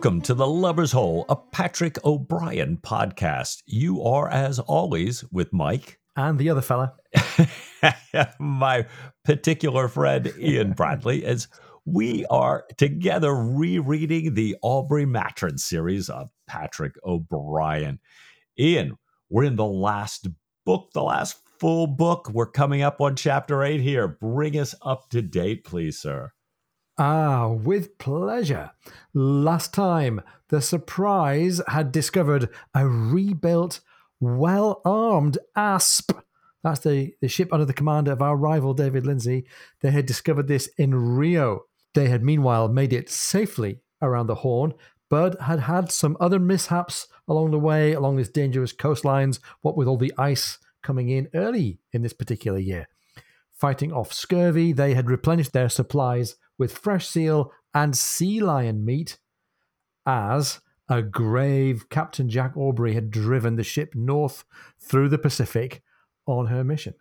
Welcome to the Lubber's Hole, a Patrick O'Brian podcast. You are, as always, with Mike. And the other fella. my particular friend, Ian Bradley, as we are together rereading the Aubrey Maturin series of Patrick O'Brian. Ian, we're in the last book, the last full book. We're coming up on chapter eight here. Bring us up to date, please, sir. Ah, with pleasure. Last time, the surprise had discovered a rebuilt, well armed asp. That's the, the ship under the command of our rival David Lindsay. They had discovered this in Rio. They had meanwhile made it safely around the Horn, but had had some other mishaps along the way, along these dangerous coastlines, what with all the ice coming in early in this particular year. Fighting off scurvy, they had replenished their supplies with fresh seal and sea lion meat as a grave Captain Jack Aubrey had driven the ship north through the Pacific on her mission.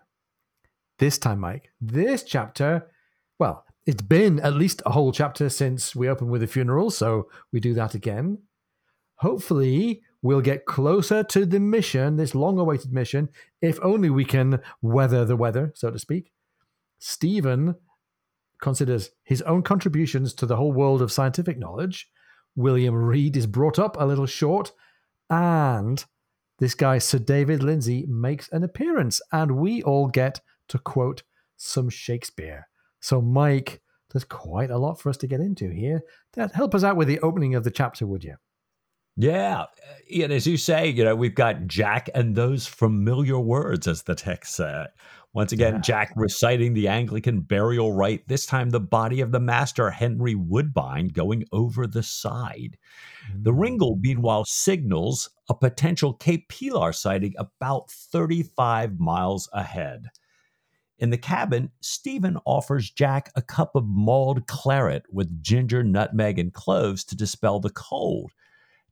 This time, Mike, this chapter, well, it's been at least a whole chapter since we opened with the funeral, so we do that again. Hopefully, we'll get closer to the mission, this long awaited mission, if only we can weather the weather, so to speak. Stephen considers his own contributions to the whole world of scientific knowledge. William Reade is brought up a little short, and this guy, Sir David Lindsay, makes an appearance, and we all get to quote some Shakespeare. So, Mike, there's quite a lot for us to get into here. That help us out with the opening of the chapter, would you? Yeah. And as you say, you know, we've got Jack and those familiar words, as the text said. Once again, yeah. Jack reciting the Anglican burial rite, this time the body of the master, Henry Woodbine, going over the side. Mm-hmm. The mm. Ringle, meanwhile, signals a potential Cape Pilar sighting about 35 miles ahead. In the cabin, Stephen offers Jack a cup of mulled claret with ginger, nutmeg, and cloves to dispel the cold.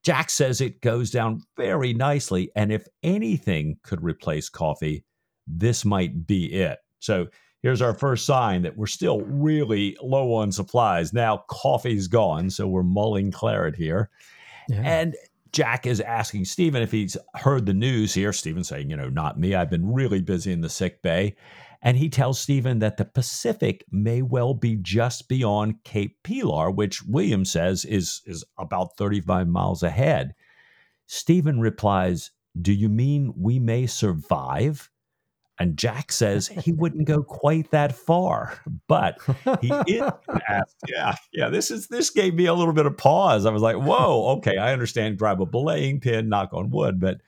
Jack says it goes down very nicely, and if anything could replace coffee, this might be it. So here's our first sign that we're still really low on supplies. Now coffee's gone, so we're mulling claret here. Yeah. And Jack is asking Stephen if he's heard the news here. Stephen saying, you know, not me. I've been really busy in the sick bay. And he tells Stephen that the Pacific may well be just beyond Cape Pilar, which William says is, is about 35 miles ahead. Stephen replies, Do you mean we may survive? And Jack says he wouldn't go quite that far, but he is asked. Yeah, yeah. This is this gave me a little bit of pause. I was like, "Whoa, okay, I understand. Grab a belaying pin, knock on wood." But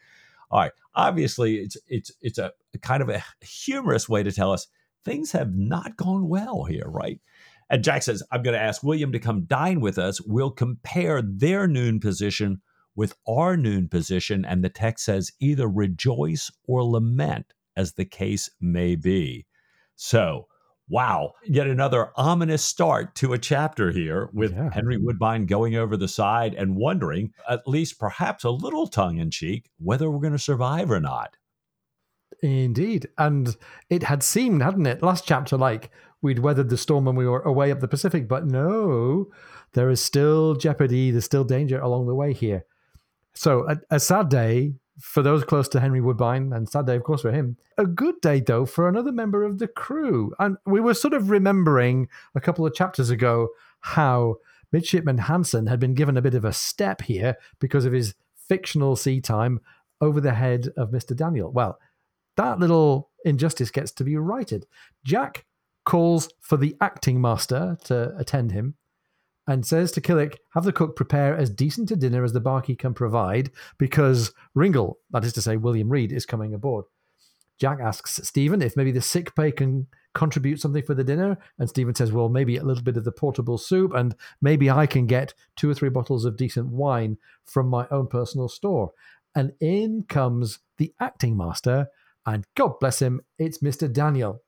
all right, obviously, it's it's it's a kind of a humorous way to tell us things have not gone well here, right? And Jack says, "I'm going to ask William to come dine with us. We'll compare their noon position with our noon position." And the text says, "Either rejoice or lament." as the case may be. So, wow, yet another ominous start to a chapter here with yeah. Henry Woodbine going over the side and wondering, at least perhaps a little tongue in cheek, whether we're going to survive or not. Indeed. And it had seemed, hadn't it, last chapter, like we'd weathered the storm when we were away up the Pacific, but no, there is still jeopardy, there's still danger along the way here. So, a, a sad day for those close to Henry Woodbine, and sad day, of course, for him. A good day, though, for another member of the crew. And we were sort of remembering a couple of chapters ago how Midshipman Hansen had been given a bit of a step here because of his fictional sea time over the head of Mr. Daniel. Well, that little injustice gets to be righted. Jack calls for the acting master to attend him and says to Killick, have the cook prepare as decent a dinner as the barkey can provide because Ringle, that is to say, William Reade, is coming aboard. Jack asks Stephen if maybe the sick pay can contribute something for the dinner. And Stephen says, well, maybe a little bit of the portable soup, and maybe I can get two or three bottles of decent wine from my own personal store. And in comes the acting master, and God bless him, it's Mr. Daniel.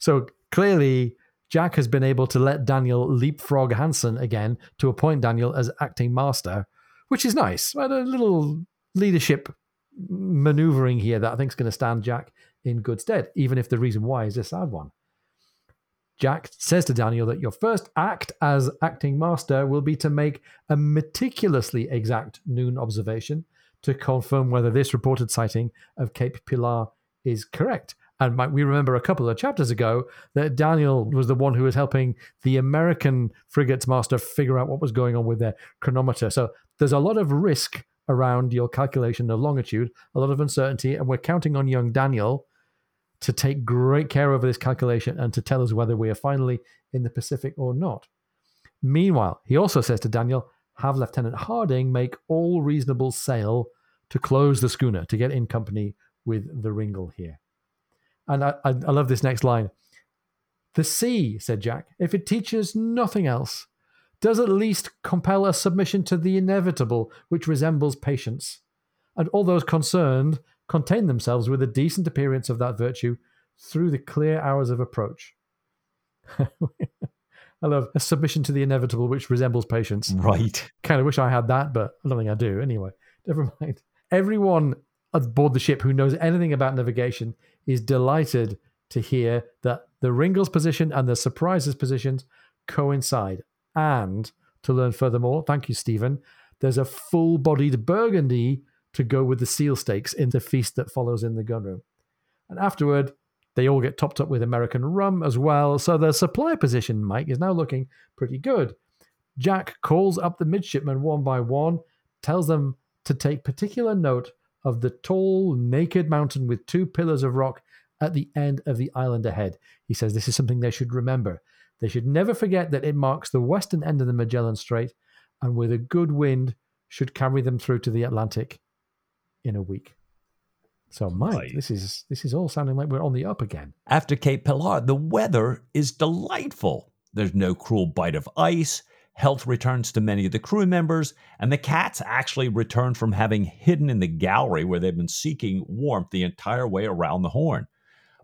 So clearly, Jack has been able to let Daniel leapfrog Hansen again to appoint Daniel as acting master, which is nice. A little leadership maneuvering here that I think is going to stand Jack in good stead, even if the reason why is a sad one. Jack says to Daniel that your first act as acting master will be to make a meticulously exact noon observation to confirm whether this reported sighting of Cape Pilar is correct. And we remember a couple of chapters ago that Daniel was the one who was helping the American frigate's master figure out what was going on with their chronometer. So there's a lot of risk around your calculation of longitude, a lot of uncertainty, and we're counting on young Daniel to take great care over this calculation and to tell us whether we are finally in the Pacific or not. Meanwhile, he also says to Daniel, have Lieutenant Harding make all reasonable sail to close the schooner to get in company with the Ringle here. And I, I, I love this next line. The sea, said Jack, if it teaches nothing else, does at least compel a submission to the inevitable which resembles patience. And all those concerned contain themselves with a decent appearance of that virtue through the clear hours of approach. I love a submission to the inevitable which resembles patience. Right. Kind of wish I had that, but I don't think I do. Anyway, never mind. Everyone aboard the ship who knows anything about navigation is delighted to hear that the Ringle's position and the Surprise's positions coincide. And to learn furthermore, thank you, Stephen, there's a full bodied burgundy to go with the seal steaks in the feast that follows in the gunroom. And afterward, they all get topped up with American rum as well. So the supply position, Mike, is now looking pretty good. Jack calls up the midshipmen one by one, tells them to take particular note of the tall, naked mountain with two pillars of rock at the end of the island ahead. He says this is something they should remember. They should never forget that it marks the western end of the Magellan Strait and with a good wind should carry them through to the Atlantic in a week. So, Mike, right. this is this is all sounding like we're on the up again. After Cape Pilar, the weather is delightful. There's no cruel bite of ice. Health returns to many of the crew members, and the cats actually return from having hidden in the gallery where they've been seeking warmth the entire way around the horn.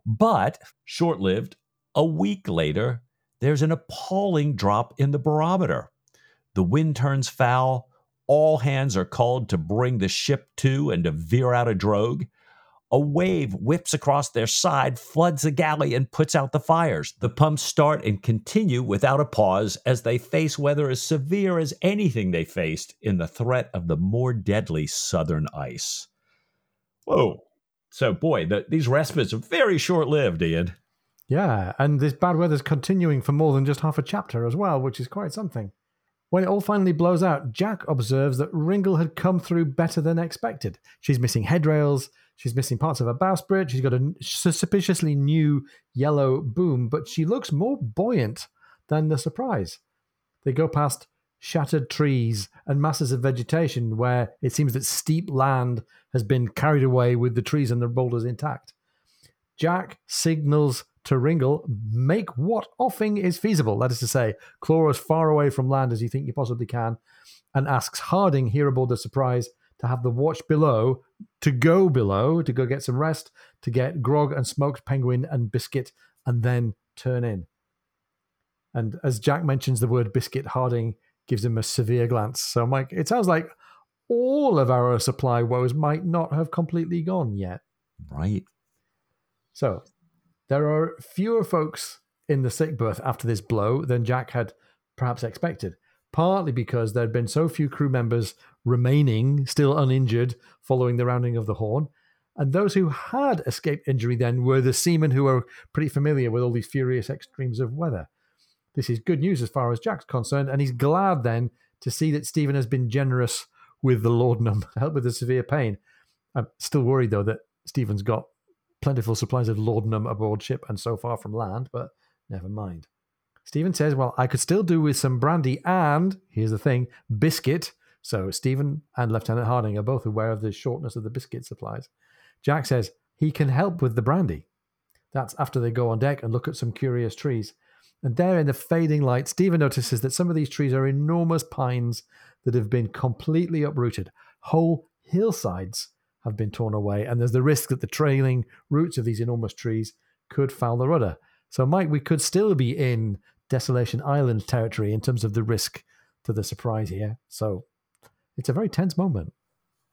But, short lived, a week later, there's an appalling drop in the barometer. The wind turns foul, all hands are called to bring the ship to and to veer out a drogue. A wave whips across their side, floods the galley, and puts out the fires. The pumps start and continue without a pause as they face weather as severe as anything they faced in the threat of the more deadly southern ice. Whoa. So, boy, the, these respites are very short lived, Ian. Yeah, and this bad weather's continuing for more than just half a chapter as well, which is quite something. When it all finally blows out, Jack observes that Ringle had come through better than expected. She's missing headrails, she's missing parts of her bowsprit, she's got a suspiciously new yellow boom, but she looks more buoyant than the surprise. They go past shattered trees and masses of vegetation where it seems that steep land has been carried away with the trees and the boulders intact. Jack signals to Ringle, make what offing is feasible. That is to say, claw as far away from land as you think you possibly can, and asks Harding here aboard the Surprise to have the watch below, to go below, to go get some rest, to get grog and smoked penguin and biscuit, and then turn in. And as Jack mentions the word biscuit, Harding gives him a severe glance. So, Mike, it sounds like all of our supply woes might not have completely gone yet. Right. So, there are fewer folks in the sick berth after this blow than Jack had perhaps expected, partly because there had been so few crew members remaining still uninjured following the rounding of the horn. And those who had escaped injury then were the seamen who were pretty familiar with all these furious extremes of weather. This is good news as far as Jack's concerned, and he's glad then to see that Stephen has been generous with the laudanum to help with the severe pain. I'm still worried though that Stephen's got plentiful supplies of laudanum aboard ship and so far from land, but never mind. Stephen says, Well, I could still do with some brandy and, here's the thing, biscuit. So Stephen and Lieutenant Harding are both aware of the shortness of the biscuit supplies. Jack says he can help with the brandy. That's after they go on deck and look at some curious trees. And there in the fading light, Stephen notices that some of these trees are enormous pines that have been completely uprooted. Whole hillsides have been torn away, and there's the risk that the trailing roots of these enormous trees could foul the rudder. So, Mike, we could still be in Desolation Island territory in terms of the risk to the surprise here. So, it's a very tense moment.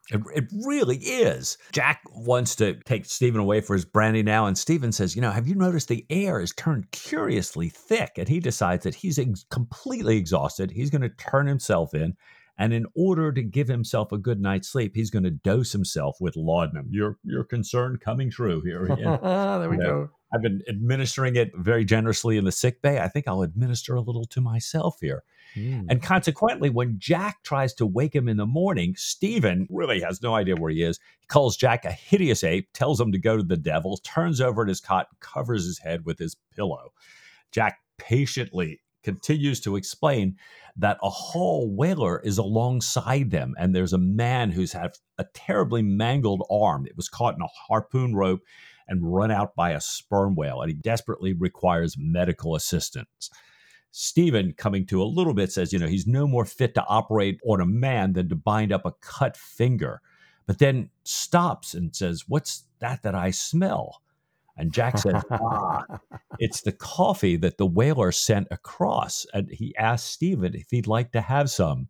It, it really is. Jack wants to take Stephen away for his brandy now, and Stephen says, You know, have you noticed the air has turned curiously thick? And he decides that he's ex- completely exhausted. He's going to turn himself in. And in order to give himself a good night's sleep, he's going to dose himself with laudanum. Your your concern coming true here. there we go. I've been administering it very generously in the sick bay. I think I'll administer a little to myself here. Mm. And consequently, when Jack tries to wake him in the morning, Stephen really has no idea where he is. He calls Jack a hideous ape, tells him to go to the devil, turns over in his cot, covers his head with his pillow. Jack patiently continues to explain that a Hull whaler is alongside them, and there's a man who's had a terribly mangled arm. It was caught in a harpoon rope and run out by a sperm whale, and he desperately requires medical assistance. Stephen, coming to a little bit, says, you know, he's no more fit to operate on a man than to bind up a cut finger, but then stops and says, What's that that I smell? And Jack says, Ah, it's the coffee that the whaler sent across. And he asks Stephen if he'd like to have some.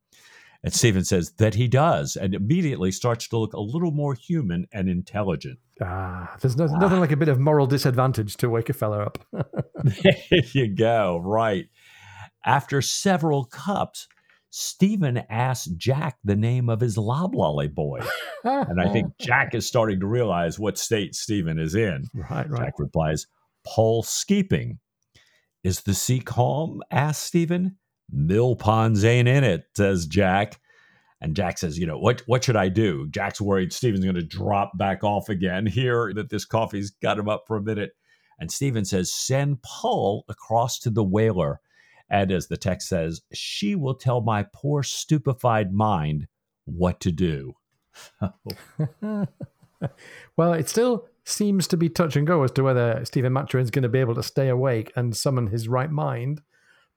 And Stephen says that he does, and immediately starts to look a little more human and intelligent. Ah, there's no, ah. nothing like a bit of moral disadvantage to wake a fella up. there you go. Right. After several cups, Stephen asks Jack the name of his loblolly boy. and I think Jack is starting to realize what state Stephen is in. Right, right. Jack replies, Poll Skeeping. Is the sea calm? asks Stephen. Mill ponds ain't in it, says Jack. And Jack says, you know, what what should I do? Jack's worried Stephen's going to drop back off again here, that this coffee's got him up for a minute. And Stephen says, send Poll across to the whaler and as the text says, she will tell my poor stupefied mind what to do. well, it still seems to be touch and go as to whether Stephen Maturin's going to be able to stay awake and summon his right mind.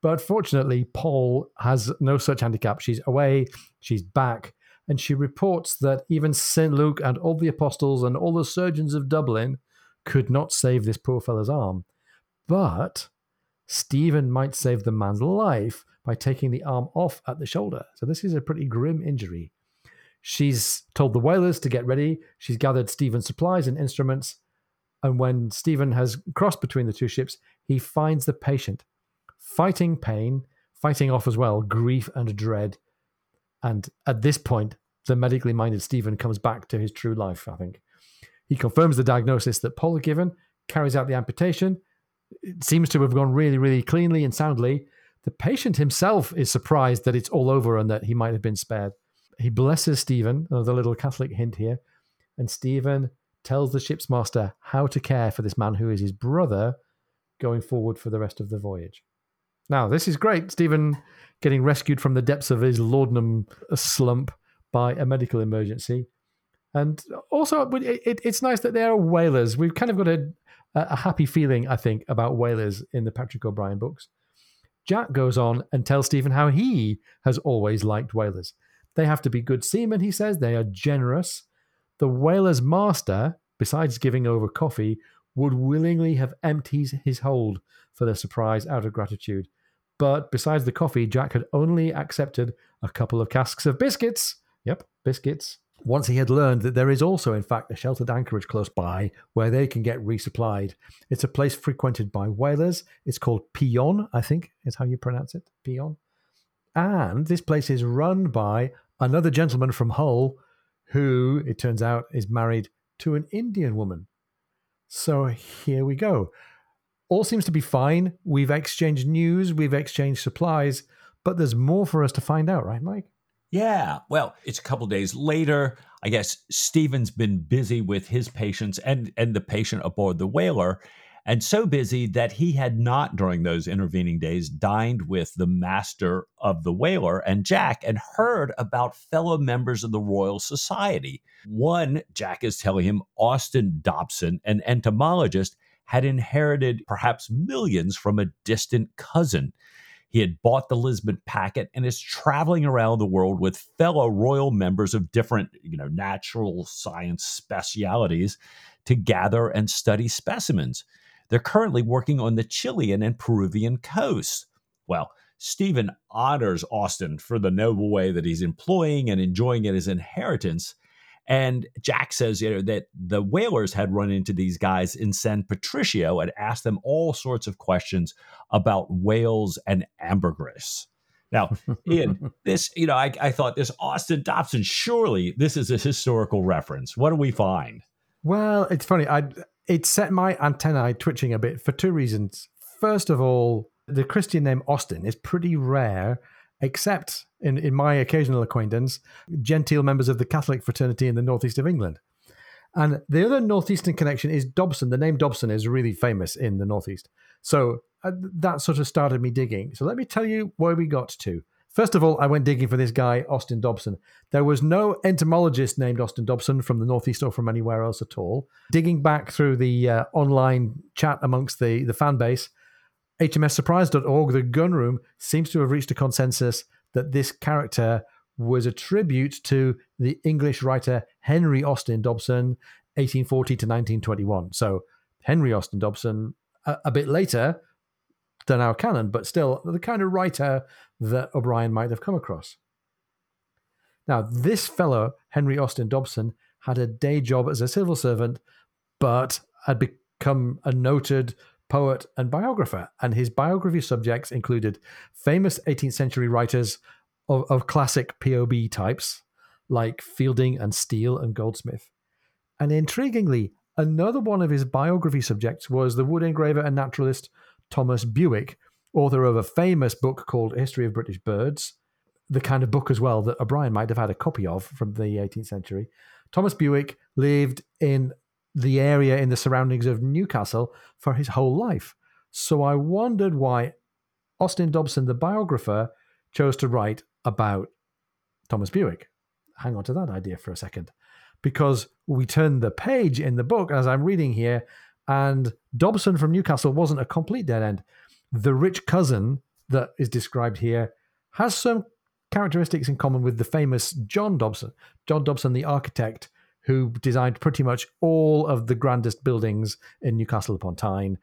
But fortunately, Poll has no such handicap. She's away, she's back, and she reports that even St. Luke and all the apostles and all the surgeons of Dublin could not save this poor fellow's arm. But Stephen might save the man's life by taking the arm off at the shoulder. So this is a pretty grim injury. She's told the whalers to get ready. She's gathered Stephen's supplies and instruments. And when Stephen has crossed between the two ships, he finds the patient fighting pain, fighting off as well grief and dread. And at this point, the medically minded Stephen comes back to his true life, I think. He confirms the diagnosis that Poll had given, carries out the amputation, it seems to have gone really, really cleanly and soundly. The patient himself is surprised that it's all over and that he might have been spared. He blesses Stephen, another little Catholic hint here, and Stephen tells the ship's master how to care for this man who is his brother going forward for the rest of the voyage. Now, this is great. Stephen getting rescued from the depths of his laudanum slump by a medical emergency. And also, it, it, it's nice that they are whalers. We've kind of got a, a happy feeling, I think, about whalers in the Patrick O'Brian books. Jack goes on and tells Stephen how he has always liked whalers. They have to be good seamen, he says. They are generous. The whaler's master, besides giving over coffee, would willingly have emptied his hold for the surprise out of gratitude. But besides the coffee, Jack had only accepted a couple of casks of biscuits. Yep, biscuits once he had learned that there is also, in fact, a sheltered anchorage close by where they can get resupplied. It's a place frequented by whalers. It's called Pion, I think is how you pronounce it. Pion. And this place is run by another gentleman from Hull who, it turns out, is married to an Indian woman. So here we go. All seems to be fine. We've exchanged news, we've exchanged supplies, but there's more for us to find out, right, Mike? Yeah. Well, it's a couple days later. I guess Stephen's been busy with his patients and and the patient aboard the whaler, and so busy that he had not during those intervening days dined with the master of the whaler and Jack and heard about fellow members of the Royal Society. One, Jack is telling him Austin Dobson, an entomologist, had inherited perhaps millions from a distant cousin. He had bought the Lisbon packet and is traveling around the world with fellow royal members of different, you know, natural science specialities to gather and study specimens. They're currently working on the Chilean and Peruvian coasts. Well, Stephen honors Austin for the noble way that he's employing and enjoying it as inheritance. And Jack says you know, that the whalers had run into these guys in San Patricio and asked them all sorts of questions about whales and ambergris. Now, Ian, this, you know, I, I thought this Austin Dobson, surely this is a historical reference. What do we find? Well, it's funny. I it set my antennae twitching a bit for two reasons. First of all, the Christian name Austin is pretty rare, except in, in my occasional acquaintance, genteel members of the Catholic fraternity in the northeast of England. And the other northeastern connection is Dobson. The name Dobson is really famous in the northeast. So uh, that sort of started me digging. So let me tell you where we got to. First of all, I went digging for this guy, Austin Dobson. There was no entomologist named Austin Dobson from the Northeast or from anywhere else at all. Digging back through the uh, online chat amongst the, the fan base, HMSsurprise.org, the gun room, seems to have reached a consensus that this character was a tribute to the English writer Henry Austin Dobson, 1840 to 1921. So Henry Austin Dobson, a, a bit later than our canon, but still the kind of writer that O'Brian might have come across. Now, this fellow, Henry Austin Dobson, had a day job as a civil servant, but had become a noted poet and biographer. And his biography subjects included famous 18th century writers of, of classic POB types like Fielding and Steele and Goldsmith. And intriguingly, another one of his biography subjects was the wood engraver and naturalist Thomas Bewick, author of a famous book called History of British Birds, the kind of book as well that O'Brian might have had a copy of from the 18th century. Thomas Bewick lived in the area in the surroundings of Newcastle for his whole life. So I wondered why Austin Dobson, the biographer, chose to write about Thomas Bewick. Hang on to that idea for a second. Because we turn the page in the book as I'm reading here, and Dobson from Newcastle wasn't a complete dead end. The rich cousin that is described here has some characteristics in common with the famous John Dobson. John Dobson, the architect, who designed pretty much all of the grandest buildings in Newcastle upon Tyne,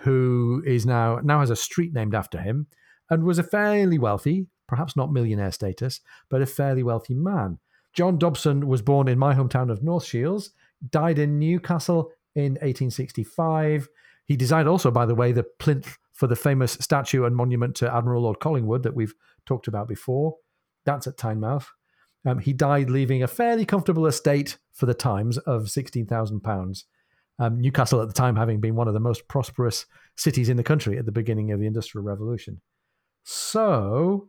who is now now has a street named after him, and was a fairly wealthy, perhaps not millionaire status, but a fairly wealthy man. John Dobson was born in my hometown of North Shields, died in Newcastle in 1865. He designed also, by the way, the plinth for the famous statue and monument to Admiral Lord Collingwood that we've talked about before. That's at Tynemouth. Um, he died leaving a fairly comfortable estate for the times of £16,000. Um, Newcastle at the time having been one of the most prosperous cities in the country at the beginning of the Industrial Revolution. So,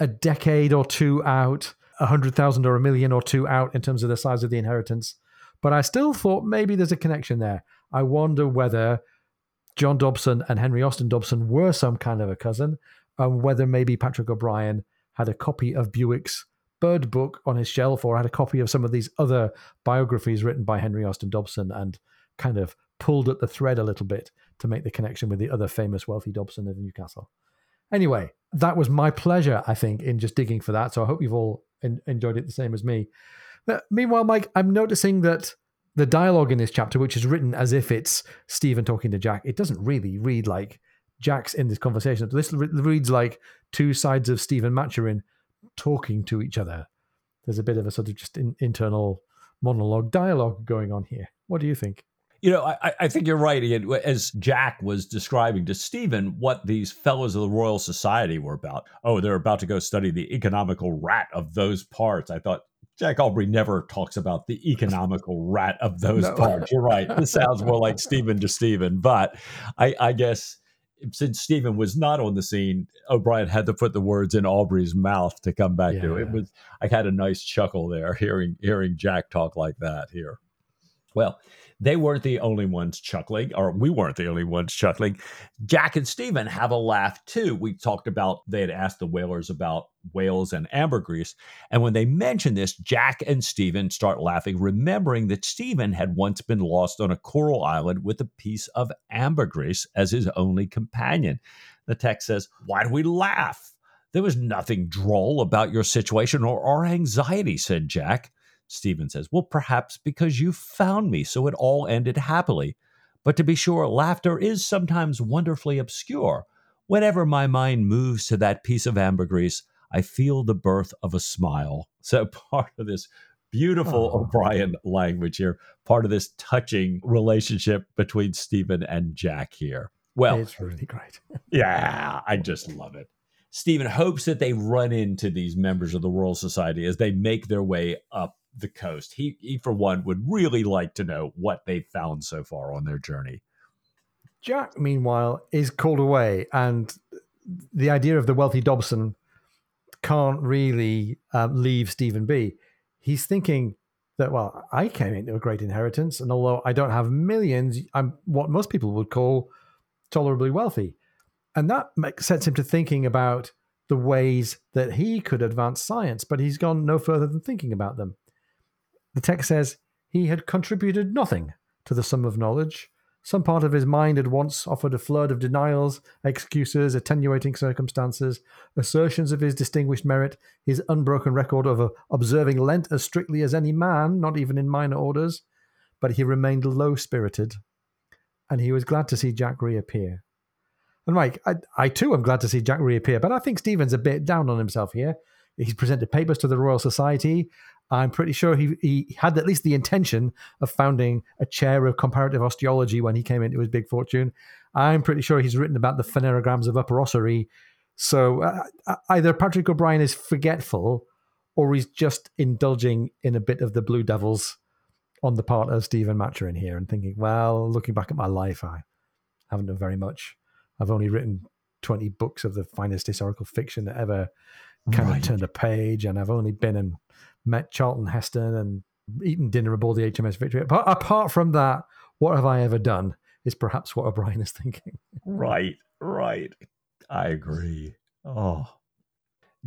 a decade or two out, a hundred thousand or a million or two out in terms of the size of the inheritance, but I still thought maybe there's a connection there. I wonder whether John Dobson and Henry Austin Dobson were some kind of a cousin, and whether maybe Patrick O'Brian had a copy of Bewick's bird book on his shelf or had a copy of some of these other biographies written by Henry Austin Dobson and kind of pulled at the thread a little bit to make the connection with the other famous wealthy Dobson of Newcastle. Anyway, that was my pleasure, I think, in just digging for that. So I hope you've all en- enjoyed it the same as me. But meanwhile, Mike, I'm noticing that the dialogue in this chapter, which is written as if it's Stephen talking to Jack, it doesn't really read like Jack's in this conversation. This reads like two sides of Stephen Maturin talking to each other. There's a bit of a sort of just in, internal monologue dialogue going on here. What do you think? You know, I, I think you're right. As Jack was describing to Stephen what these fellows of the Royal Society were about. Oh, they're about to go study the economical rat of those parts. I thought, Jack Aubrey never talks about the economical rat of those no. parts. You're right. This sounds more like Stephen to Stephen, but I, I guess since Stephen was not on the scene, O'Brian had to put the words in Aubrey's mouth to come back yeah. to it. it. Was I had a nice chuckle there hearing hearing Jack talk like that here. Well, they weren't the only ones chuckling, or we weren't the only ones chuckling. Jack and Stephen have a laugh too. We talked about they had asked the whalers about whales and ambergris. And when they mention this, Jack and Stephen start laughing, remembering that Stephen had once been lost on a coral island with a piece of ambergris as his only companion. The text says, Why do we laugh? There was nothing droll about your situation or our anxiety, said Jack. Stephen says, Well, perhaps because you found me, so it all ended happily. But to be sure, laughter is sometimes wonderfully obscure. Whenever my mind moves to that piece of ambergris, I feel the birth of a smile. So part of this Beautiful Oh. O'Brian language here. Part of this touching relationship between Stephen and Jack here. Well, it's really great. yeah, I just love it. Stephen hopes that they run into these members of the Royal Society as they make their way up the coast. He, he for one, would really like to know what they've found so far on their journey. Jack, meanwhile, is called away, and the idea of the wealthy Dobson can't really um, leave Stephen B. He's thinking that, well, I came into a great inheritance, and although I don't have millions, I'm what most people would call tolerably wealthy. And that makes, sets him to thinking about the ways that he could advance science, but he's gone no further than thinking about them. The text says he had contributed nothing to the sum of knowledge. Some part of his mind had once offered a flood of denials, excuses, attenuating circumstances, assertions of his distinguished merit, his unbroken record of observing Lent as strictly as any man, not even in minor orders. But he remained low spirited, and he was glad to see Jack reappear. And Mike, I, I too am glad to see Jack reappear, but I think Stephen's a bit down on himself here. He's presented papers to the Royal Society. I'm pretty sure he, he had at least the intention of founding a chair of comparative osteology when he came into his big fortune. I'm pretty sure he's written about the phanerograms of Upper Ossory. So uh, either Patrick O'Brian is forgetful or he's just indulging in a bit of the Blue Devils on the part of Stephen Maturin here and thinking, well, looking back at my life, I haven't done very much. I've only written 20 books of the finest historical fiction that ever kind Right. of turned a page, and I've only been and met Charlton Heston and eaten dinner aboard the HMS Victory. But apart from that, what have I ever done? Is perhaps what O'Brian is thinking. Right, right. I agree. Oh.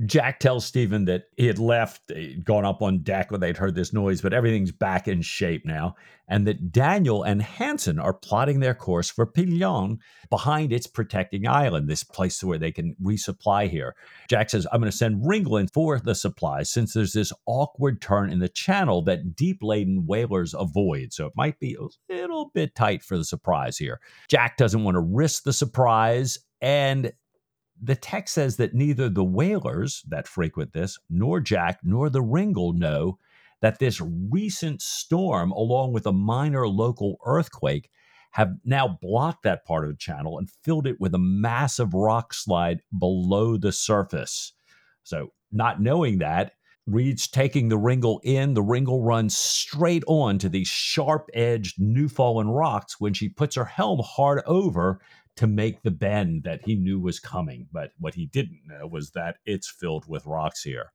Jack tells Stephen that he had left, he'd gone up on deck when they'd heard this noise, but everything's back in shape now, and that Daniel and Hansen are plotting their course for Pilion behind its protecting island, this place where they can resupply here. Jack says, I'm going to send Ringland for the supplies since there's this awkward turn in the channel that deep laden whalers avoid. So it might be a little bit tight for the surprise here. Jack doesn't want to risk the surprise. And the text says that neither the whalers that frequent this, nor Jack, nor the Ringle know that this recent storm, along with a minor local earthquake, have now blocked that part of the channel and filled it with a massive rock slide below the surface. So, not knowing that, Reade's taking the Ringle in. The Ringle runs straight on to these sharp edged new fallen rocks when she puts her helm hard over to make the bend that he knew was coming. But what he didn't know was that it's filled with rocks here.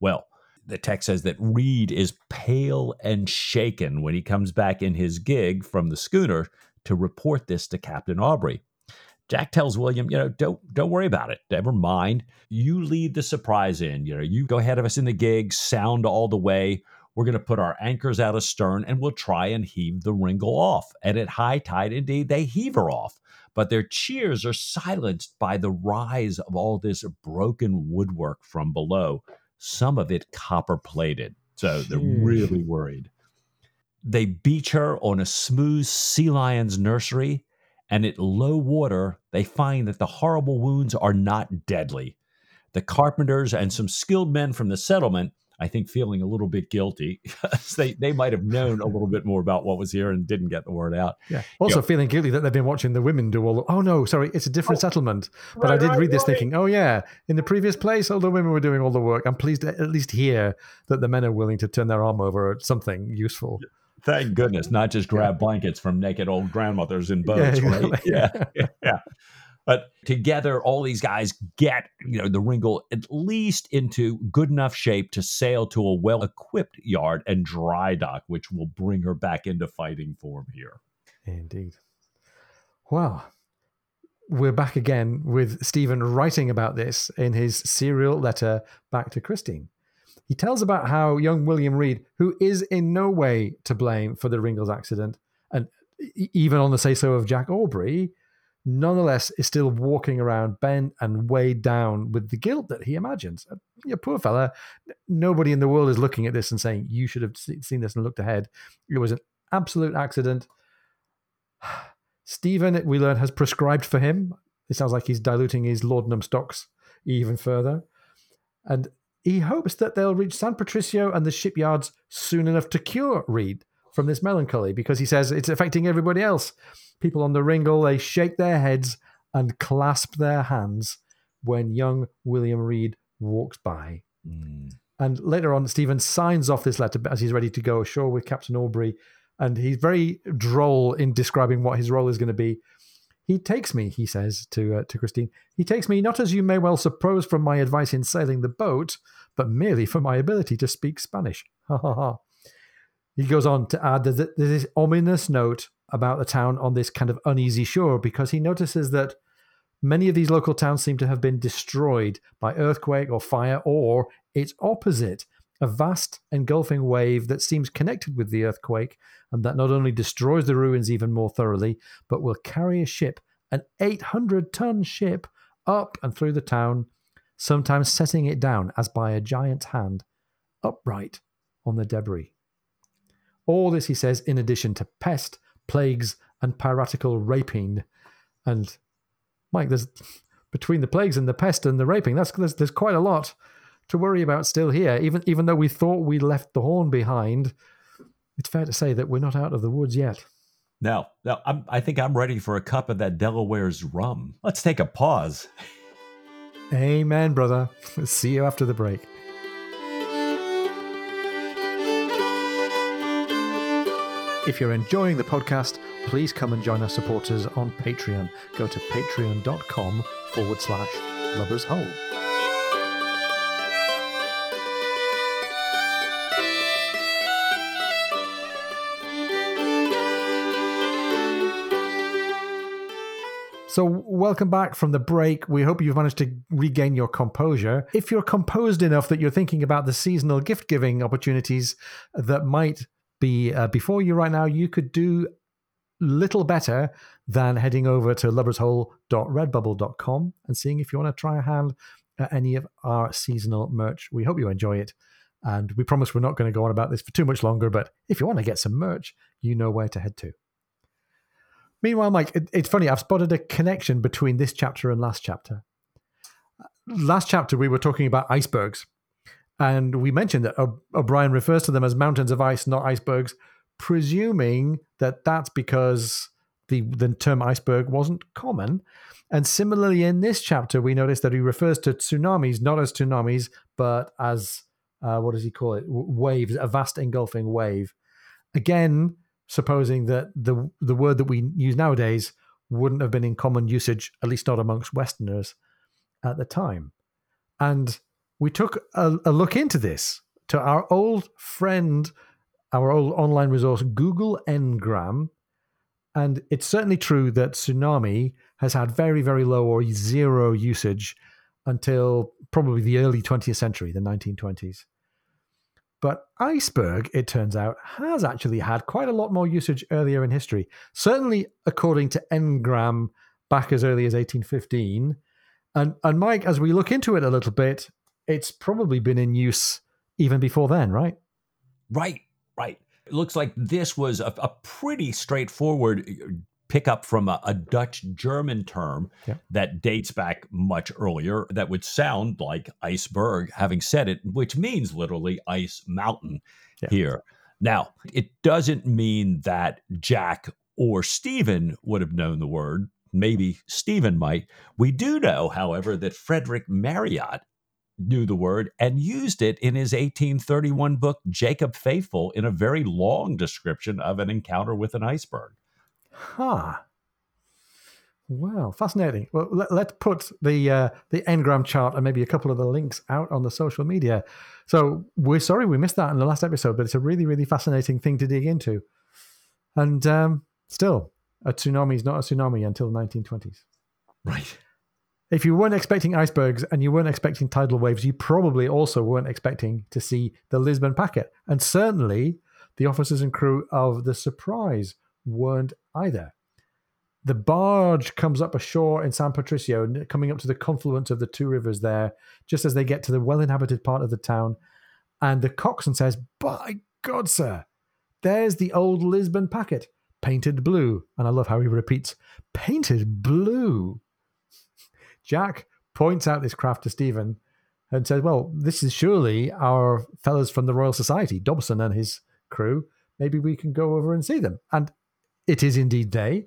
Well, the text says that Reade is pale and shaken when he comes back in his gig from the schooner to report this to Captain Aubrey. Jack tells William, you know, don't don't worry about it. Never mind. You lead the surprise in. You know, you go ahead of us in the gig, sound all the way. We're going to put our anchors out astern and we'll try and heave the Ringle off. And at high tide, indeed, they heave her off. But their cheers are silenced by the rise of all this broken woodwork from below, some of it copper plated. So they're really worried. They beach her on a smooth sea lion's nursery, and at low water, they find that the horrible wounds are not deadly. The carpenters and some skilled men from the settlement, I think, feeling a little bit guilty. they, they might have known a little bit more about what was here and didn't get the word out. Yeah. Also Yeah. feeling guilty that they've been watching the women do all. The, oh no, sorry, it's a different oh. settlement. But I did right, read this right. thinking, oh yeah, in the previous place, all the women were doing all the work. I'm pleased to at least hear that the men are willing to turn their arm over at something useful. Thank goodness, not just grab blankets from naked old grandmothers in Yeah, boats, right? exactly. Yeah, yeah, yeah. But together, all these guys get you know the Ringle at least into good enough shape to sail to a well-equipped yard and dry dock, which will bring her back into fighting form here. Indeed. Well, we're back again with Stephen writing about this in his serial letter back to Christine. He tells about how young William Reade, who is in no way to blame for the Ringles accident, and even on the say so of Jack Aubrey, nonetheless is still walking around bent and weighed down with the guilt that he imagines. Uh, You poor fella. Nobody in the world is looking at this and saying, You should have seen this and looked ahead. It was an absolute accident. Stephen, we learn, has prescribed for him. It sounds like he's diluting his laudanum stocks even further. And he hopes that they'll reach San Patricio and the shipyards soon enough to cure Reade from this melancholy because he says it's affecting everybody else. People on the Ringle, they shake their heads and clasp their hands when young William Reade walks by. Mm. And later on, Stephen signs off this letter as he's ready to go ashore with Captain Aubrey. And he's very droll in describing what his role is going to be. He takes me, he says to uh, to Christine. He takes me not as you may well suppose from my advice in sailing the boat, but merely for my ability to speak Spanish. Ha ha ha. He goes on to add that there's this ominous note about the town on this kind of uneasy shore because he notices that many of these local towns seem to have been destroyed by earthquake or fire, or its opposite, a vast engulfing wave that seems connected with the earthquake and that not only destroys the ruins even more thoroughly, but will carry a ship, an 800 ton ship, up and through the town, sometimes setting it down as by a giant hand, upright on the debris. All this, he says, in addition to pest, plagues, and piratical rapine. And, Mike, there's between the plagues and the pest and the raping, that's there's, there's quite a lot to worry about still here. Even even though we thought we left the horn behind, it's fair to say that we're not out of the woods yet. Now, now I'm, I think I'm ready for a cup of that Delaware's rum. Let's take a pause. Amen, brother. See you after the break. If you're enjoying the podcast, please come and join our supporters on Patreon. Go to patreon.com forward slash lubbers hole. So, welcome back from the break. We hope you've managed to regain your composure. If you're composed enough that you're thinking about the seasonal gift giving opportunities that might be uh, before you right now, you could do little better than heading over to lubbershole.redbubble.com and seeing if you want to try a hand at any of our seasonal merch. We hope you enjoy it. And we promise we're not going to go on about this for too much longer, but if you want to get some merch, you know where to head to. Meanwhile, Mike, it, it's funny, I've spotted a connection between this chapter and last chapter. Last chapter, we were talking about icebergs, and we mentioned that O'Brian refers to them as mountains of ice, not icebergs, presuming that that's because the, the term iceberg wasn't common. And similarly, in this chapter, we notice that he refers to tsunamis not as tsunamis, but as uh, what does he call it? W- waves, a vast engulfing wave. Again, supposing that the the word that we use nowadays wouldn't have been in common usage, at least not amongst Westerners at the time. And we took a, a look into this to our old friend, our old online resource, Google Ngram. And it's certainly true that tsunami has had very, very low or zero usage until probably the early 20th century, the 1920s. But iceberg, it turns out, has actually had quite a lot more usage earlier in history. Certainly, according to Ngram, back as early as 1815. And, and Mike, as we look into it a little bit, it's probably been in use even before then, right? Right, right. It looks like this was a, a pretty straightforward uh, pickup from a, a Dutch German term Yeah. that dates back much earlier that would sound like iceberg, having said it, which means literally ice mountain Yeah. here. Now, it doesn't mean that Jack or Stephen would have known the word. Maybe Stephen might. We do know, however, that Frederick Marryat knew the word and used it in his 1831 book, Jacob Faithful, in a very long description of an encounter with an iceberg. Huh. Well, fascinating. Well, let, let's put the uh, the Ngram chart and maybe a couple of the links out on the social media. So we're sorry we missed that in the last episode, but it's a really, really fascinating thing to dig into. And um, still, a tsunami is not a tsunami until the 1920s. Right. If you weren't expecting icebergs and you weren't expecting tidal waves, you probably also weren't expecting to see the Lisbon packet. And certainly the officers and crew of the Surprise weren't either. The barge comes up ashore in San Patricio, coming up to the confluence of the two rivers there, just as they get to the well inhabited part of the town. And the coxswain says, By God, sir, there's the old Lisbon packet, painted blue. And I love how he repeats, painted blue. Jack points out this craft to Stephen and says, Well, this is surely our fellows from the Royal Society, Dobson and his crew. Maybe we can go over and see them. And it is indeed they.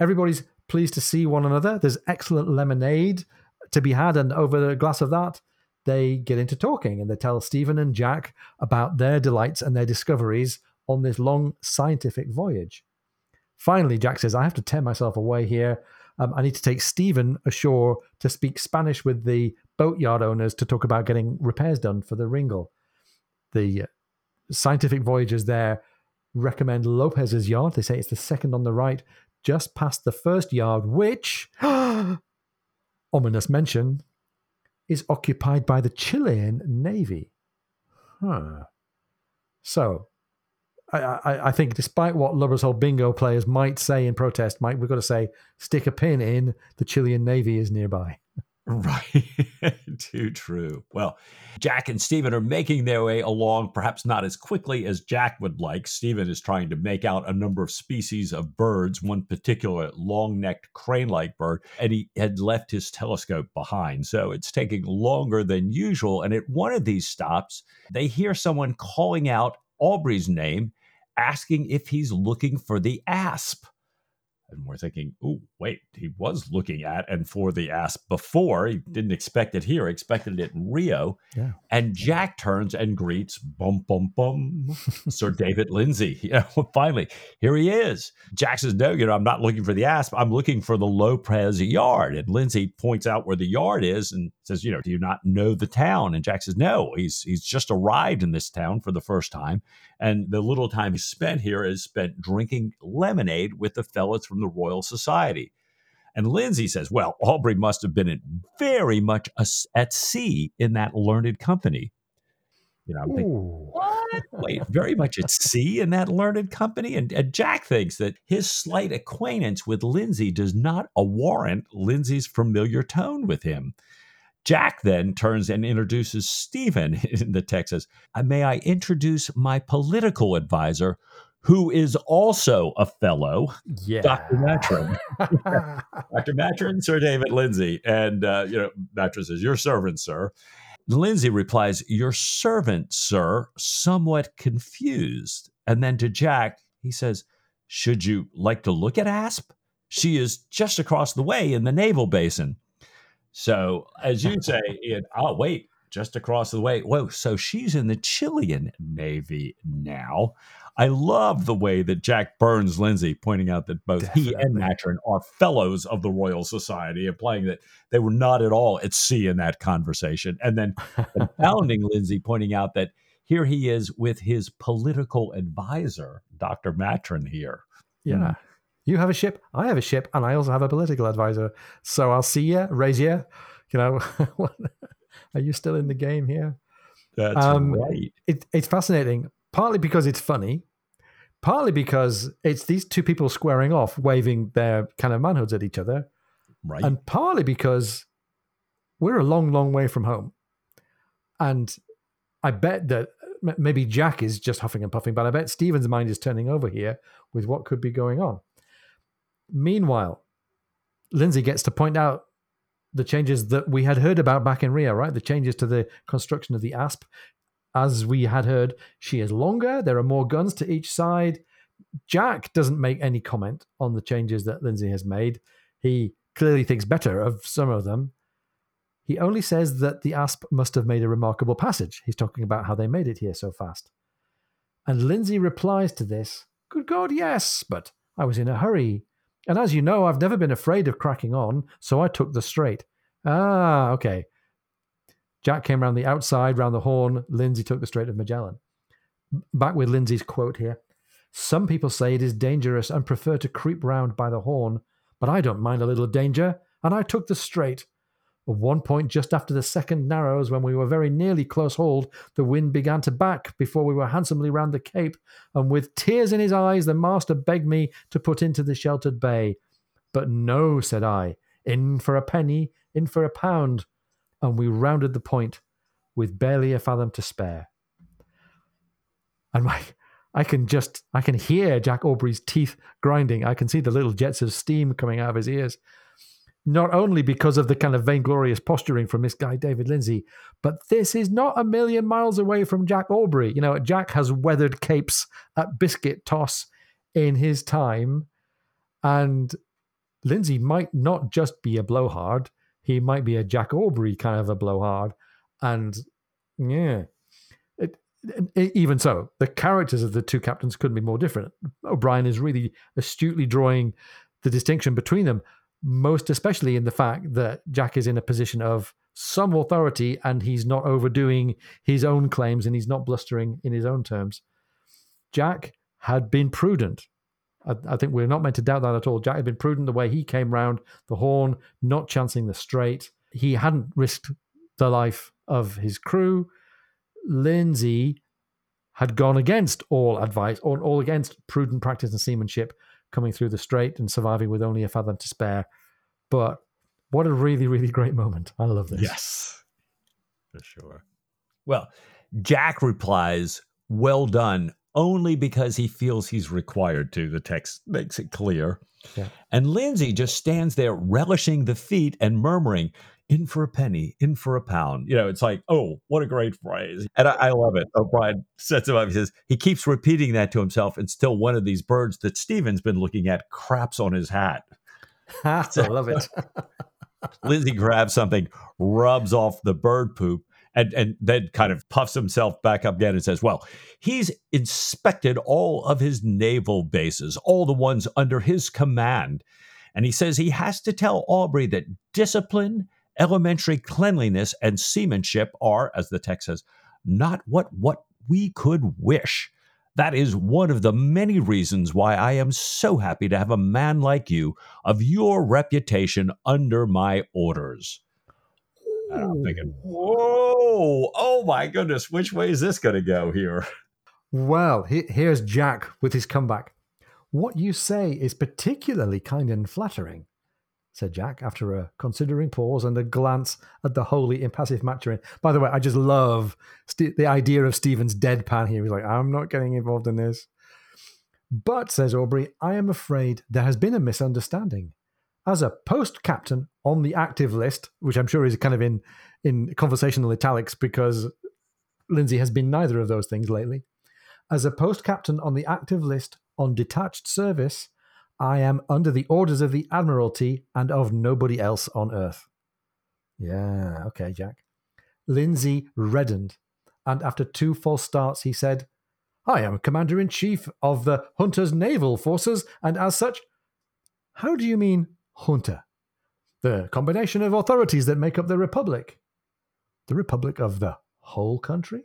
Everybody's pleased to see one another. There's excellent lemonade to be had, and over a glass of that, they get into talking and they tell Stephen and Jack about their delights and their discoveries on this long scientific voyage. Finally, Jack says, I have to tear myself away here. Um, I need to take Stephen ashore to speak Spanish with the boatyard owners to talk about getting repairs done for the Ringle. The scientific voyagers there recommend Lopez's yard. They say it's the second on the right, just past the first yard, which, ominous mention, is occupied by the Chilean Navy. Huh. So, I, I, think despite what Lubber's bingo players might say in protest, Mike, we've got to say, stick a pin in the Chilean Navy is nearby. Right. Too true. Well, Jack and Stephen are making their way along, perhaps not as quickly as Jack would like. Stephen is trying to make out a number of species of birds, one particular long necked crane like bird, and he had left his telescope behind. So it's taking longer than usual. And at one of these stops, they hear someone calling out Aubrey's name, asking if he's looking for the asp. And we're thinking, oh, wait, he was looking at and for the asp before. He didn't expect it here, expected it in Rio. Yeah. And Jack turns and greets, bum, bum, bum, Sir David Lindsay. You know, finally, here he is. Jack says, no, you know, I'm not looking for the asp. I'm looking for the Lopez yard. And Lindsay points out where the yard is and says, you know, do you not know the town? And Jack says, no, he's, he's just arrived in this town for the first time. And the little time he spent here is spent drinking lemonade with the fellows from the Royal Society. And Lindsay says, well, Aubrey must have been very much at sea in that learned company. You know, I'm thinking, what? Wait, very much at sea in that learned company? And, and, Jack thinks that his slight acquaintance with Lindsay does not warrant Lindsay's familiar tone with him. Jack then turns and introduces Stephen in the text says, May I introduce my political advisor, who is also a fellow, yeah. Dr. Maturin. Dr. Maturin, Sir David Lindsay. And, uh, you know, Maturin says, Your servant, sir. Lindsay replies, Your servant, sir, somewhat confused. And then to Jack, he says, Should you like to look at Asp? She is just across the way in the naval basin. So, as you say, Ian, oh, wait, just across the way. Whoa, so she's in the Chilean Navy now. I love the way that Jack burns Lindsay, pointing out that both Definitely. he and Maturin are fellows of the Royal Society, implying that they were not at all at sea in that conversation. And then confounding Lindsay, pointing out that here he is with his political advisor, Dr. Maturin, here. Yeah. Mm. You have a ship, I have a ship, and I also have a political advisor. So I'll see you, raise you. You know, are you still in the game here? That's um, right. It, it's fascinating, partly because it's funny, partly because it's these two people squaring off, waving their kind of manhoods at each other, right? And partly because we're a long, long way from home, and I bet that maybe Jack is just huffing and puffing, but I bet Stephen's mind is turning over here with what could be going on. Meanwhile, Lindsay gets to point out the changes that we had heard about back in Rio, right? The changes to the construction of the ASP. As we had heard, she is longer. There are more guns to each side. Jack doesn't make any comment on the changes that Lindsay has made. He clearly thinks better of some of them. He only says that the ASP must have made a remarkable passage. He's talking about how they made it here so fast. And Lindsay replies to this Good God, yes, but I was in a hurry. And as you know, I've never been afraid of cracking on, so I took the strait. Ah, okay. Jack came round the outside, round the horn. Lindsay took the Strait of Magellan. Back with Lindsay's quote here. Some people say it is dangerous and prefer to creep round by the horn, but I don't mind a little danger, and I took the strait. At one point, just after the second narrows, when we were very nearly close hauled, the wind began to back before we were handsomely round the cape, and with tears in his eyes, the master begged me to put into the sheltered bay. But no, said I, in for a penny, in for a pound, and we rounded the point with barely a fathom to spare. And my, I can just, I can hear Jack Aubrey's teeth grinding. I can see the little jets of steam coming out of his ears. Not only because of the kind of vainglorious posturing from this guy, David Lindsay, but this is not a million miles away from Jack Aubrey. You know, Jack has weathered capes at biscuit toss in his time. And Lindsay might not just be a blowhard, he might be a Jack Aubrey kind of a blowhard. And yeah, it, it, even so, the characters of the two captains couldn't be more different. O'Brian is really astutely drawing the distinction between them most especially in the fact that Jack is in a position of some authority and he's not overdoing his own claims and he's not blustering in his own terms. Jack had been prudent. I, I, think we're not meant to doubt that at all. Jack had been prudent the way he came round the horn, not chancing the strait. He hadn't risked the life of his crew. Lindsay had gone against all advice, or all against prudent practice and seamanship, coming through the strait and surviving with only a fathom to spare. But what a really, really great moment. I love this. Yes, for sure. Well, Jack replies, Well done, only because he feels he's required to. The text makes it clear. Yeah. And Lindsay just stands there relishing the feat and murmuring, in for a penny, in for a pound. You know, it's like, oh, what a great phrase. And I, I love it. O'Brian sets him up. He says, he keeps repeating that to himself until one of these birds that Stephen's been looking at craps on his hat. I love it. Lindsay grabs something, rubs off the bird poop, and, and then kind of puffs himself back up again and says, Well, he's inspected all of his naval bases, all the ones under his command. And he says he has to tell Aubrey that discipline elementary cleanliness and seamanship are, as the text says, not what what we could wish. That is one of the many reasons why I am so happy to have a man like you of your reputation under my orders. And I'm thinking, whoa, oh my goodness, which way is this going to go here? Well, here's Jack with his comeback. What you say is particularly kind and flattering said Jack after a considering pause and a glance at the wholly impassive Maturin. By the way, I just love st- the idea of Stephen's deadpan here. He's like, I'm not getting involved in this. But, says Aubrey, I am afraid there has been a misunderstanding. As a post captain on the active list, which I'm sure is kind of in, in conversational italics because Lindsay has been neither of those things lately. As a post captain on the active list on detached service, I am under the orders of the Admiralty and of nobody else on earth. Yeah, okay, Jack. Lindsay reddened, and after two false starts, he said, I am Commander in Chief of the Junta's naval forces, and as such, how do you mean junta? The combination of authorities that make up the Republic. The Republic of the whole country?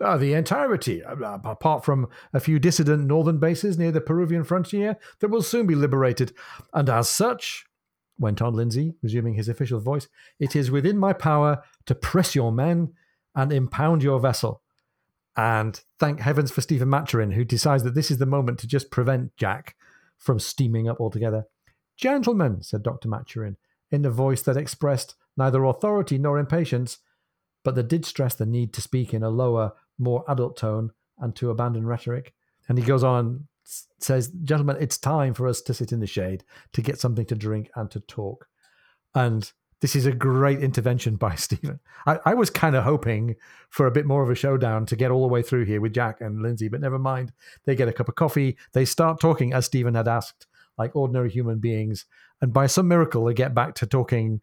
Uh, the entirety, uh, uh, apart from a few dissident northern bases near the Peruvian frontier that will soon be liberated. And as such, went on Lindsay, resuming his official voice, it is within my power to press your men and impound your vessel. And thank heavens for Stephen Maturin, who decides that this is the moment to just prevent Jack from steaming up altogether. Gentlemen, said Dr. Maturin, in a voice that expressed neither authority nor impatience, but that did stress the need to speak in a lower, more adult tone and to abandon rhetoric. And he goes on, says, Gentlemen, it's time for us to sit in the shade, to get something to drink and to talk. And this is a great intervention by Stephen. I, I was kind of hoping for a bit more of a showdown to get all the way through here with Jack and Lindsay, but never mind. They get a cup of coffee. They start talking as Stephen had asked, like ordinary human beings. And by some miracle, they get back to talking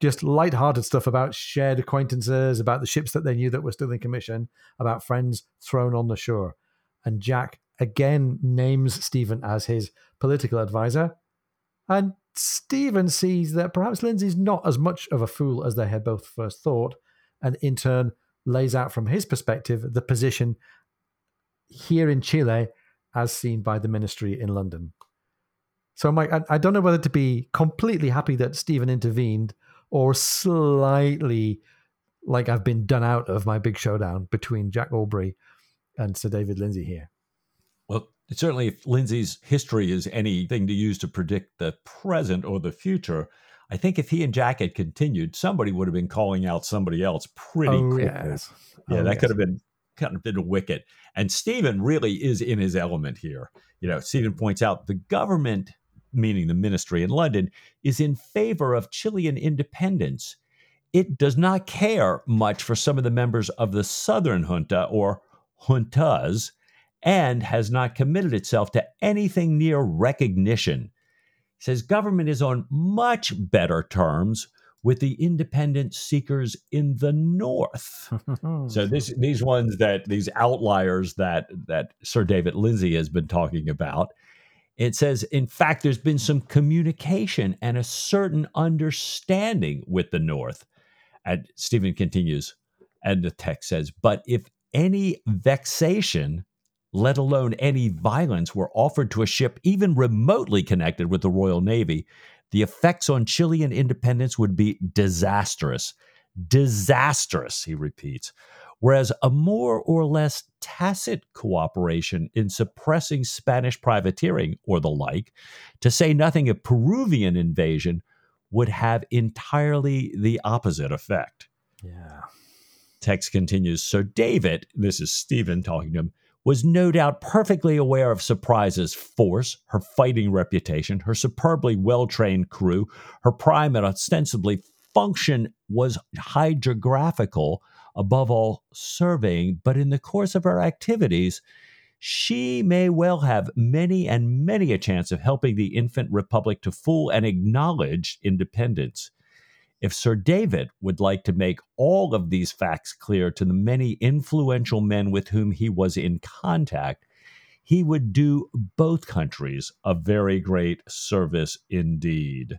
just light-hearted stuff about shared acquaintances, about the ships that they knew that were still in commission, about friends thrown on the shore. And Jack again names Stephen as his political advisor. And Stephen sees that perhaps Lindsay's not as much of a fool as they had both first thought, and in turn lays out from his perspective the position here in Chile as seen by the ministry in London. So I'm like, I, I don't know whether to be completely happy that Stephen intervened or slightly like I've been done out of my big showdown between Jack Aubrey and Sir David Lindsay here. Well, certainly, if Lindsay's history is anything to use to predict the present or the future, I think if he and Jack had continued, somebody would have been calling out somebody else pretty oh, quickly. Yes. Yeah, oh, that yes. could have been kind of been a wicket. And Stephen really is in his element here. You know, Stephen points out the government meaning the ministry in London, is in favor of Chilean independence, it does not care much for some of the members of the Southern junta or juntas and has not committed itself to anything near recognition. He says government is on much better terms with the independent seekers in the north. so this, these ones that these outliers that that Sir David Lindsay has been talking about it says, in fact, there's been some communication and a certain understanding with the North. And Stephen continues, and the text says, but if any vexation, let alone any violence, were offered to a ship even remotely connected with the Royal Navy, the effects on Chilean independence would be disastrous. Disastrous, he repeats whereas a more or less tacit cooperation in suppressing Spanish privateering or the like, to say nothing of Peruvian invasion, would have entirely the opposite effect. Yeah. Text continues Sir David, this is Stephen talking to him, was no doubt perfectly aware of Surprise's force, her fighting reputation, her superbly well trained crew, her prime and ostensibly function was hydrographical above all, surveying, but in the course of her activities, she may well have many and many a chance of helping the infant republic to full and acknowledged independence. If Sir David would like to make all of these facts clear to the many influential men with whom he was in contact, he would do both countries a very great service indeed.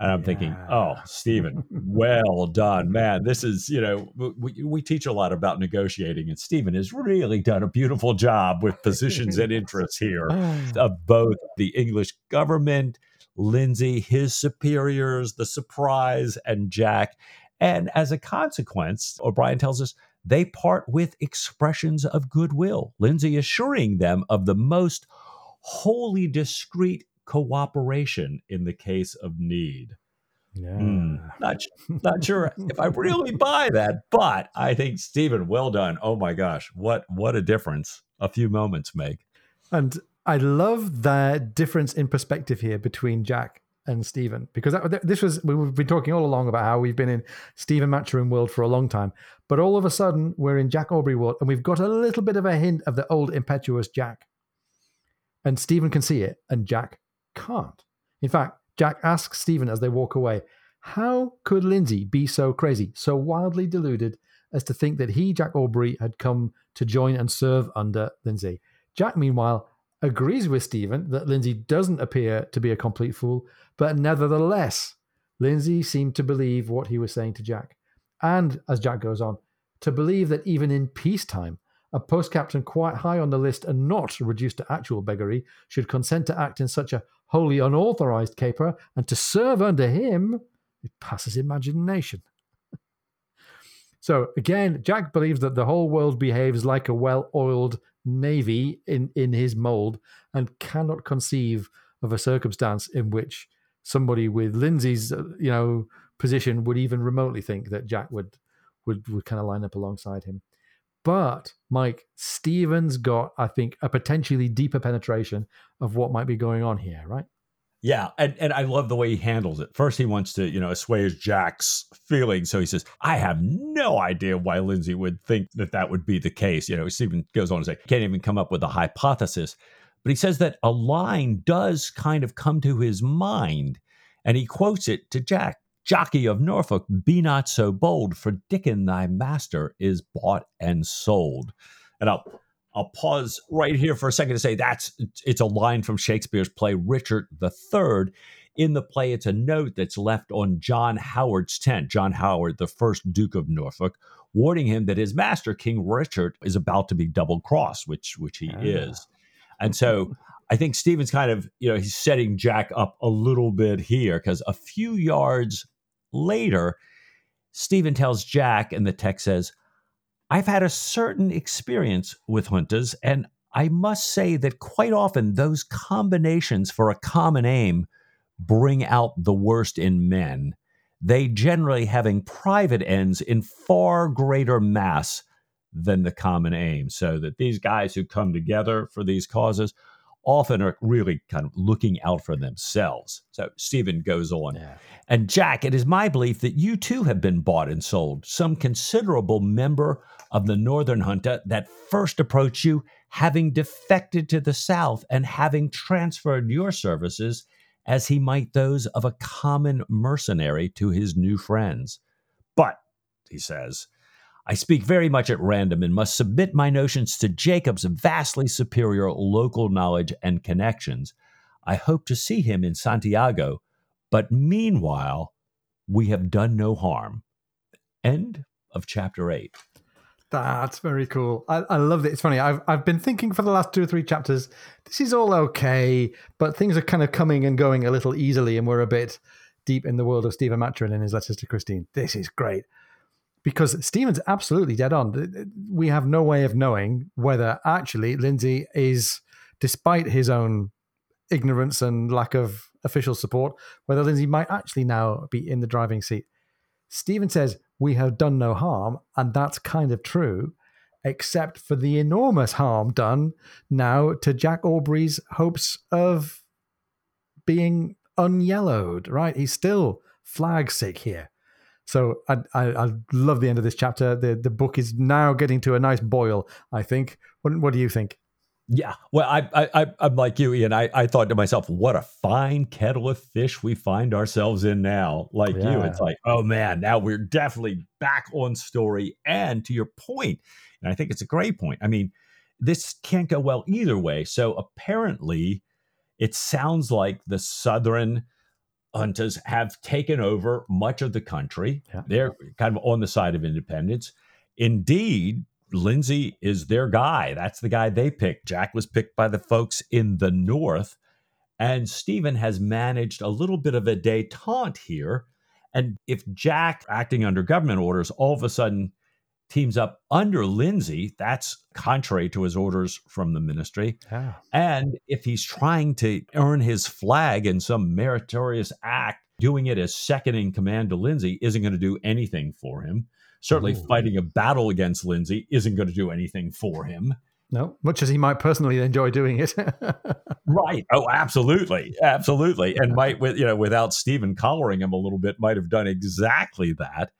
And I'm yeah. thinking, oh, Stephen, well done, man. This is, you know, we, we teach a lot about negotiating, and Stephen has really done a beautiful job with positions and interests here ah. of both the English government, Lindsay, his superiors, the surprise, and Jack. And as a consequence, O'Brian tells us they part with expressions of goodwill, Lindsay assuring them of the most wholly discreet cooperation in the case of need. Yeah. Mm, not, not sure if I really buy that, but I think Stephen, well done. Oh my gosh, what what a difference a few moments make. And I love the difference in perspective here between Jack and Stephen because that, this was we've been talking all along about how we've been in Stephen Maturin world for a long time, but all of a sudden we're in Jack Aubrey world and we've got a little bit of a hint of the old impetuous Jack, and Stephen can see it and Jack can't. In fact, Jack asks Stephen as they walk away, How could Lindsay be so crazy, so wildly deluded as to think that he, Jack Aubrey, had come to join and serve under Lindsay? Jack, meanwhile, agrees with Stephen that Lindsay doesn't appear to be a complete fool, but nevertheless, Lindsay seemed to believe what he was saying to Jack. And, as Jack goes on, to believe that even in peacetime, a post captain quite high on the list and not reduced to actual beggary should consent to act in such a wholly unauthorized caper and to serve under him, it passes imagination. so again, Jack believes that the whole world behaves like a well oiled navy in, in his mold and cannot conceive of a circumstance in which somebody with Lindsay's, uh, you know, position would even remotely think that Jack would would would kind of line up alongside him. But Mike Stephen's got, I think, a potentially deeper penetration of what might be going on here, right? Yeah, and, and I love the way he handles it. First, he wants to, you know, assuage Jack's feelings. So he says, I have no idea why Lindsay would think that that would be the case. You know, Stephen goes on to say, can't even come up with a hypothesis. But he says that a line does kind of come to his mind. And he quotes it to Jack Jockey of Norfolk, be not so bold, for Dickon thy master is bought and sold. And I'll I'll pause right here for a second to say that's it's a line from Shakespeare's play Richard III. In the play, it's a note that's left on John Howard's tent. John Howard, the first Duke of Norfolk, warning him that his master, King Richard, is about to be double crossed, which which he ah. is. And so I think Stephen's kind of, you know, he's setting Jack up a little bit here because a few yards later, Stephen tells Jack, and the text says, I've had a certain experience with juntas, and I must say that quite often those combinations for a common aim bring out the worst in men. They generally having private ends in far greater mass than the common aim. So that these guys who come together for these causes often are really kind of looking out for themselves. So Stephen goes on. Yeah. And Jack, it is my belief that you too have been bought and sold. Some considerable member of the Northern Junta that first approached you, having defected to the South and having transferred your services as he might those of a common mercenary to his new friends. But, he says, I speak very much at random and must submit my notions to Jacob's vastly superior local knowledge and connections. I hope to see him in Santiago, but meanwhile, we have done no harm. End of chapter 8. That's very cool. I, I love it. It's funny. I've I've been thinking for the last two or three chapters. This is all okay, but things are kind of coming and going a little easily, and we're a bit deep in the world of Stephen Maturin in his letters to Christine. This is great because Stephen's absolutely dead on. We have no way of knowing whether actually Lindsay is, despite his own ignorance and lack of official support, whether Lindsay might actually now be in the driving seat. Stephen says, We have done no harm, and that's kind of true, except for the enormous harm done now to Jack Aubrey's hopes of being unyellowed, right? He's still flag sick here. So I, I, I love the end of this chapter. The the book is now getting to a nice boil. I think. What what do you think? Yeah, well, I, I, I'm like you, Ian. I, I thought to myself, what a fine kettle of fish we find ourselves in now. Like yeah. you, it's like, oh man, now we're definitely back on story. And to your point, and I think it's a great point. I mean, this can't go well either way. So apparently, it sounds like the Southern juntas have taken over much of the country. Yeah. They're kind of on the side of independence. Indeed, Lindsay is their guy. That's the guy they picked. Jack was picked by the folks in the North. And Stephen has managed a little bit of a detente here. And if Jack, acting under government orders, all of a sudden teams up under Lindsay, that's contrary to his orders from the ministry. Yeah. And if he's trying to earn his flag in some meritorious act, doing it as second in command to Lindsay isn't going to do anything for him. Certainly, Ooh. fighting a battle against Lindsay isn't going to do anything for him. No, much as he might personally enjoy doing it. right. Oh, absolutely, absolutely, and might with you know without Stephen collaring him a little bit, might have done exactly that.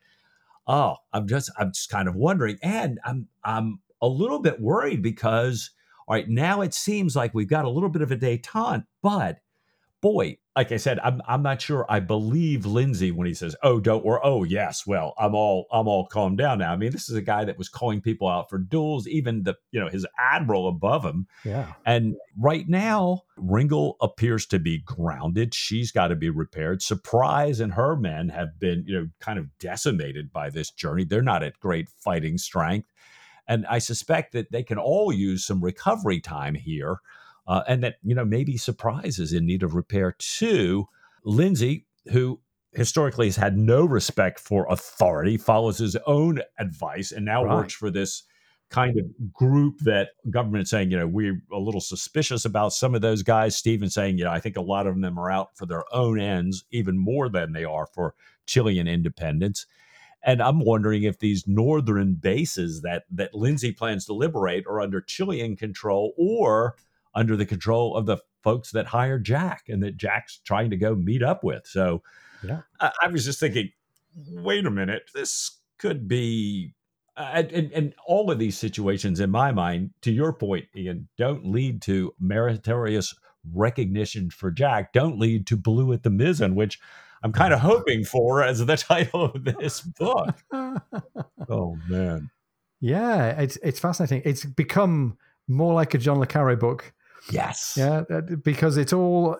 Oh, I'm just I'm just kind of wondering, and I'm I'm a little bit worried because all right now it seems like we've got a little bit of a detente, but boy, like I said, I'm I'm not sure I believe Lindsay when he says, "Oh, don't worry." Oh, yes. Well, I'm all I'm all calmed down now. I mean, this is a guy that was calling people out for duels, even the you know his admiral above him. Yeah. And right now, Ringle appears to be grounded. She's got to be repaired. Surprise and her men have been you know kind of decimated by this journey. They're not at great fighting strength, and I suspect that they can all use some recovery time here uh, and that you know maybe Surprise is in need of repair too. Lindsay, who historically has had no respect for authority, follows his own advice, and now right. works for this kind of group that government saying, you know, we're a little suspicious about some of those guys. Stephen saying, you know, I think a lot of them are out for their own ends, even more than they are for Chilean independence. And I'm wondering if these northern bases that that Lindsay plans to liberate are under Chilean control or under the control of the folks that hired Jack and that Jack's trying to go meet up with. So yeah. I, I was just thinking, wait a minute, this could be uh, and, and, all of these situations, in my mind, to your point, Ian, don't lead to meritorious recognition for Jack. Don't lead to blue at the mizzen, which I'm kind of hoping for as the title of this book. oh man, yeah, it's it's fascinating. It's become more like a John le Carre book Yes. Yeah, because it's all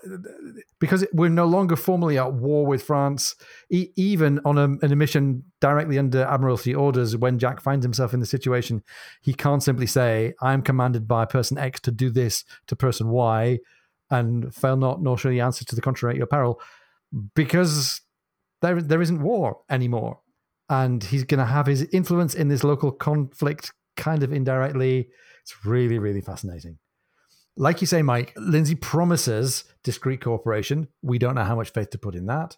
because we're no longer formally at war with France. E- even on a, an mission directly under Admiralty orders, when Jack finds himself in the situation, he can't simply say, "I'm commanded by person X to do this to person Y," and fail not, nor shall he answer to the contrary at your peril, because there there isn't war anymore, and he's going to have his influence in this local conflict kind of indirectly. It's really, really fascinating like you say, Mike, Lindsay promises discreet cooperation. We don't know how much faith to put in that.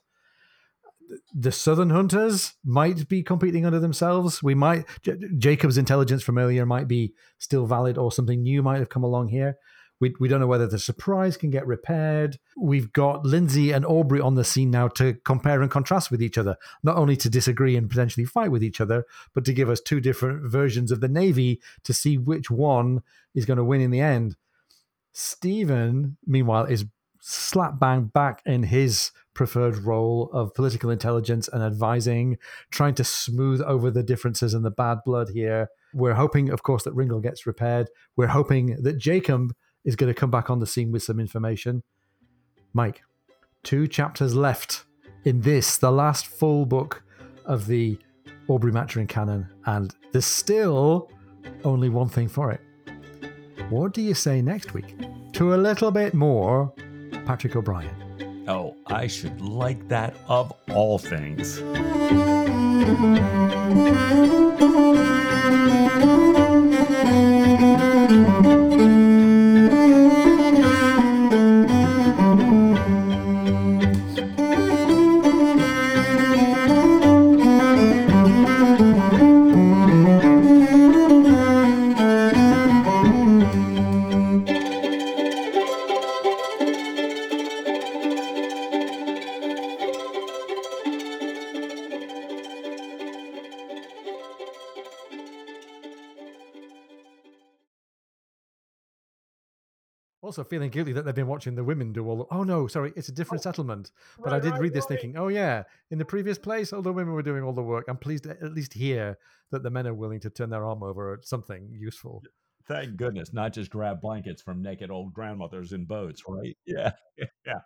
The Southern Juntas might be competing under themselves. We might, J- Jacob's intelligence from earlier might be still valid, or something new might have come along here. We, we don't know whether the surprise can get repaired. We've got Lindsay and Aubrey on the scene now to compare and contrast with each other, not only to disagree and potentially fight with each other, but to give us two different versions of the Navy to see which one is going to win in the end. Stephen, meanwhile, is slap bang back in his preferred role of political intelligence and advising, trying to smooth over the differences and the bad blood here. We're hoping, of course, that Ringle gets repaired. We're hoping that Jacob is going to come back on the scene with some information. Mike, two chapters left in this, the last full book of the Aubrey Maturin canon, and there's still only one thing for it. What do you say next week to a little bit more Patrick O'Brian. Oh, I should like that of all things. Also feeling guilty that they've been watching the women do all the. Oh no, sorry, it's a different oh, settlement. But I did read this thinking, oh yeah, in the previous place, all the women were doing all the work. I'm pleased to at least hear that the men are willing to turn their arm over at something useful. Thank goodness, not just grab blankets from naked old grandmothers in boats, right? Yeah, yeah.